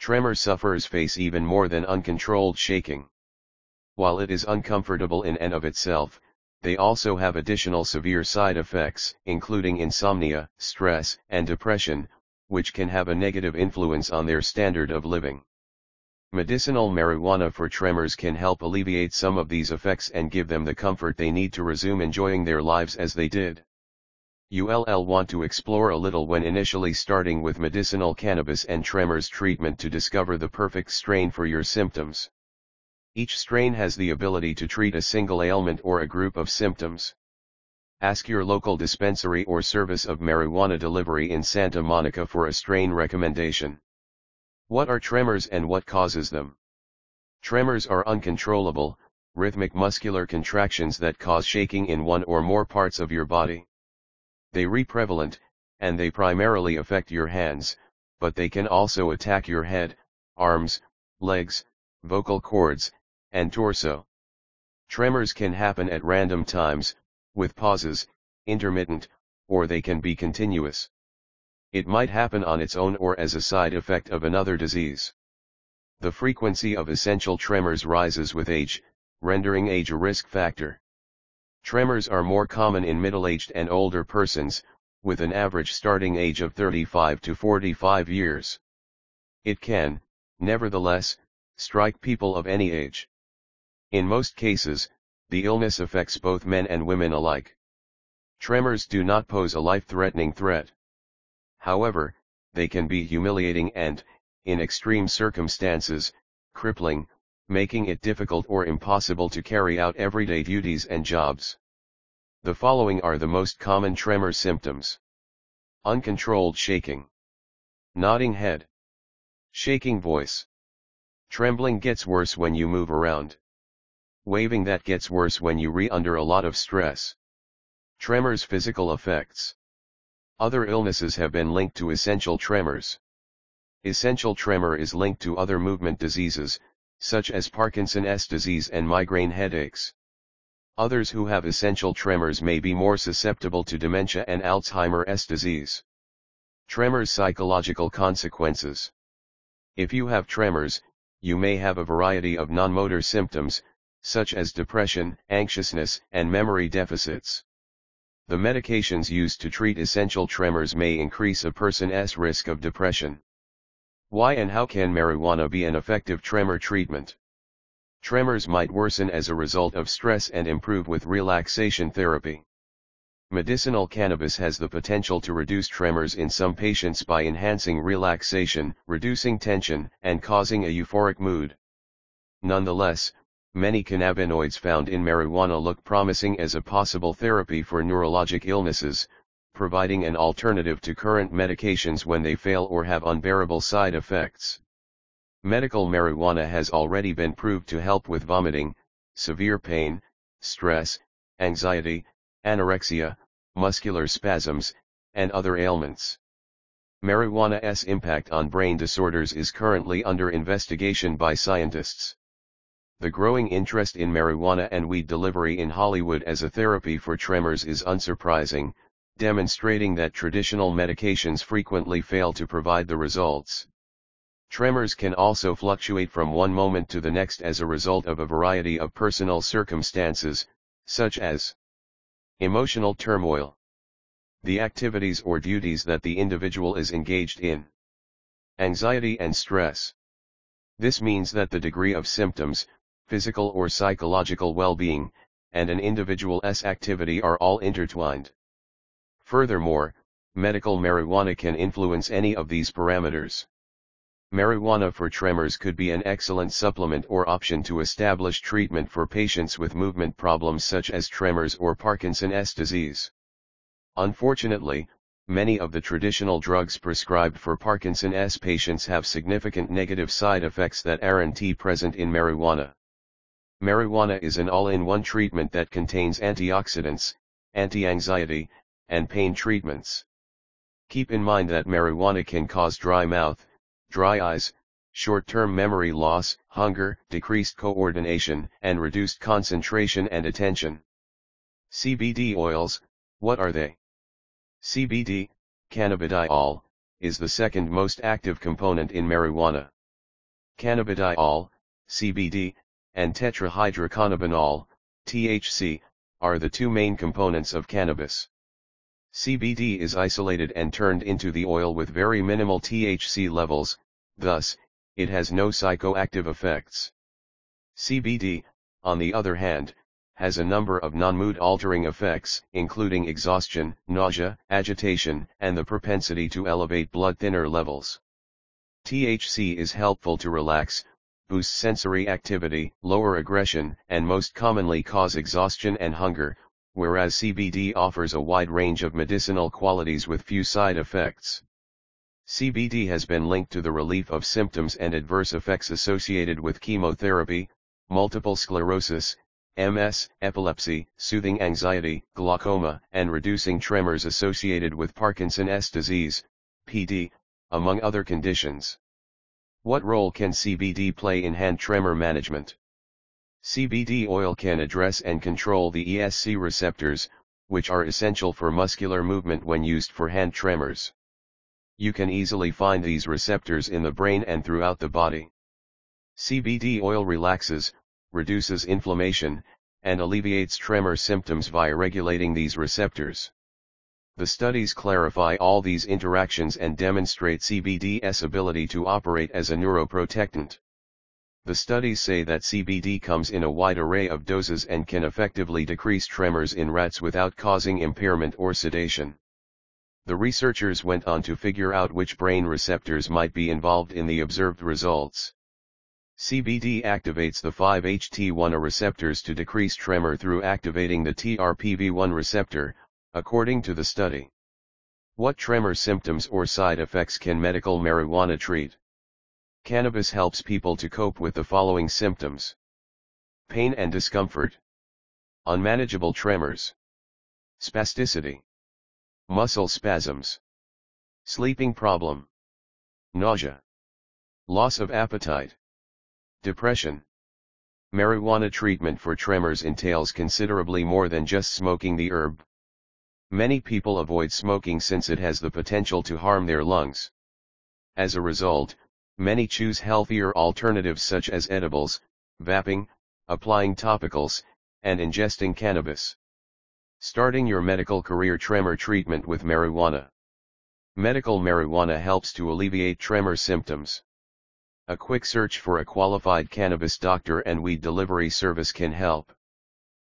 Tremor sufferers face even more than uncontrolled shaking. While it is uncomfortable in and of itself, they also have additional severe side effects, including insomnia, stress, and depression, which can have a negative influence on their standard of living. Medicinal marijuana for tremors can help alleviate some of these effects and give them the comfort they need to resume enjoying their lives as they did. ULL want to explore a little when initially starting with medicinal cannabis and tremors treatment to discover the perfect strain for your symptoms. Each strain has the ability to treat a single ailment or a group of symptoms. Ask your local dispensary or service of marijuana delivery in Santa Monica for a strain recommendation. What are tremors and what causes them? Tremors are uncontrollable, rhythmic muscular contractions that cause shaking in one or more parts of your body. They re prevalent, and they primarily affect your hands, but they can also attack your head, arms, legs, vocal cords, and torso. Tremors can happen at random times, with pauses, intermittent, or they can be continuous. It might happen on its own or as a side effect of another disease. The frequency of essential tremors rises with age, rendering age a risk factor. Tremors are more common in middle-aged and older persons, with an average starting age of 35 to 45 years. It can, nevertheless, strike people of any age. In most cases, the illness affects both men and women alike. Tremors do not pose a life-threatening threat. However, they can be humiliating and, in extreme circumstances, crippling, making it difficult or impossible to carry out everyday duties and jobs. The following are the most common tremor symptoms. Uncontrolled shaking. Nodding head. Shaking voice. Trembling gets worse when you move around. Waving that gets worse when you re under a lot of stress. Tremors physical effects. Other illnesses have been linked to essential tremors. Essential tremor is linked to other movement diseases, such as Parkinson's disease and migraine headaches. Others who have essential tremors may be more susceptible to dementia and Alzheimer's disease. Tremors psychological consequences. If you have tremors, you may have a variety of non-motor symptoms, such as depression, anxiousness, and memory deficits. The medications used to treat essential tremors may increase a person's risk of depression. Why and how can marijuana be an effective tremor treatment? Tremors might worsen as a result of stress and improve with relaxation therapy. Medicinal cannabis has the potential to reduce tremors in some patients by enhancing relaxation, reducing tension, and causing a euphoric mood. Nonetheless, Many cannabinoids found in marijuana look promising as a possible therapy for neurologic illnesses, providing an alternative to current medications when they fail or have unbearable side effects. Medical marijuana has already been proved to help with vomiting, severe pain, stress, anxiety, anorexia, muscular spasms, and other ailments. Marijuana's impact on brain disorders is currently under investigation by scientists. The growing interest in marijuana and weed delivery in Hollywood as a therapy for tremors is unsurprising, demonstrating that traditional medications frequently fail to provide the results. Tremors can also fluctuate from one moment to the next as a result of a variety of personal circumstances, such as emotional turmoil, the activities or duties that the individual is engaged in, anxiety and stress. This means that the degree of symptoms, physical or psychological well-being, and an individual's activity are all intertwined. Furthermore, medical marijuana can influence any of these parameters. Marijuana for tremors could be an excellent supplement or option to establish treatment for patients with movement problems such as tremors or Parkinson's disease. Unfortunately, many of the traditional drugs prescribed for Parkinson's patients have significant negative side effects that aren't present in marijuana. Marijuana is an all-in-one treatment that contains antioxidants, anti-anxiety, and pain treatments. Keep in mind that marijuana can cause dry mouth, dry eyes, short-term memory loss, hunger, decreased coordination, and reduced concentration and attention. CBD oils, what are they? CBD, cannabidiol, is the second most active component in marijuana. Cannabidiol, CBD, and tetrahydrocannabinol, THC, are the two main components of cannabis. CBD is isolated and turned into the oil with very minimal THC levels, thus, it has no psychoactive effects. CBD, on the other hand, has a number of non-mood altering effects, including exhaustion, nausea, agitation, and the propensity to elevate blood thinner levels. THC is helpful to relax, boost sensory activity, lower aggression, and most commonly cause exhaustion and hunger, whereas CBD offers a wide range of medicinal qualities with few side effects. CBD has been linked to the relief of symptoms and adverse effects associated with chemotherapy, multiple sclerosis, MS, epilepsy, soothing anxiety, glaucoma, and reducing tremors associated with Parkinson's disease, PD, among other conditions. What role can CBD play in hand tremor management? CBD oil can address and control the ESC receptors, which are essential for muscular movement when used for hand tremors. You can easily find these receptors in the brain and throughout the body. CBD oil relaxes, reduces inflammation, and alleviates tremor symptoms via regulating these receptors. The studies clarify all these interactions and demonstrate CBD's ability to operate as a neuroprotectant. The studies say that CBD comes in a wide array of doses and can effectively decrease tremors in rats without causing impairment or sedation. The researchers went on to figure out which brain receptors might be involved in the observed results. CBD activates the 5-HT1A receptors to decrease tremor through activating the TRPV1 receptor, according to the study. What tremor symptoms or side effects can medical marijuana treat? Cannabis helps people to cope with the following symptoms. Pain and discomfort. Unmanageable tremors. Spasticity. Muscle spasms. Sleeping problem. Nausea. Loss of appetite. Depression. Marijuana treatment for tremors entails considerably more than just smoking the herb. Many people avoid smoking since it has the potential to harm their lungs. As a result, many choose healthier alternatives such as edibles, vaping, applying topicals, and ingesting cannabis. Starting your medical career tremor treatment with marijuana. Medical marijuana helps to alleviate tremor symptoms. A quick search for a qualified cannabis doctor and weed delivery service can help.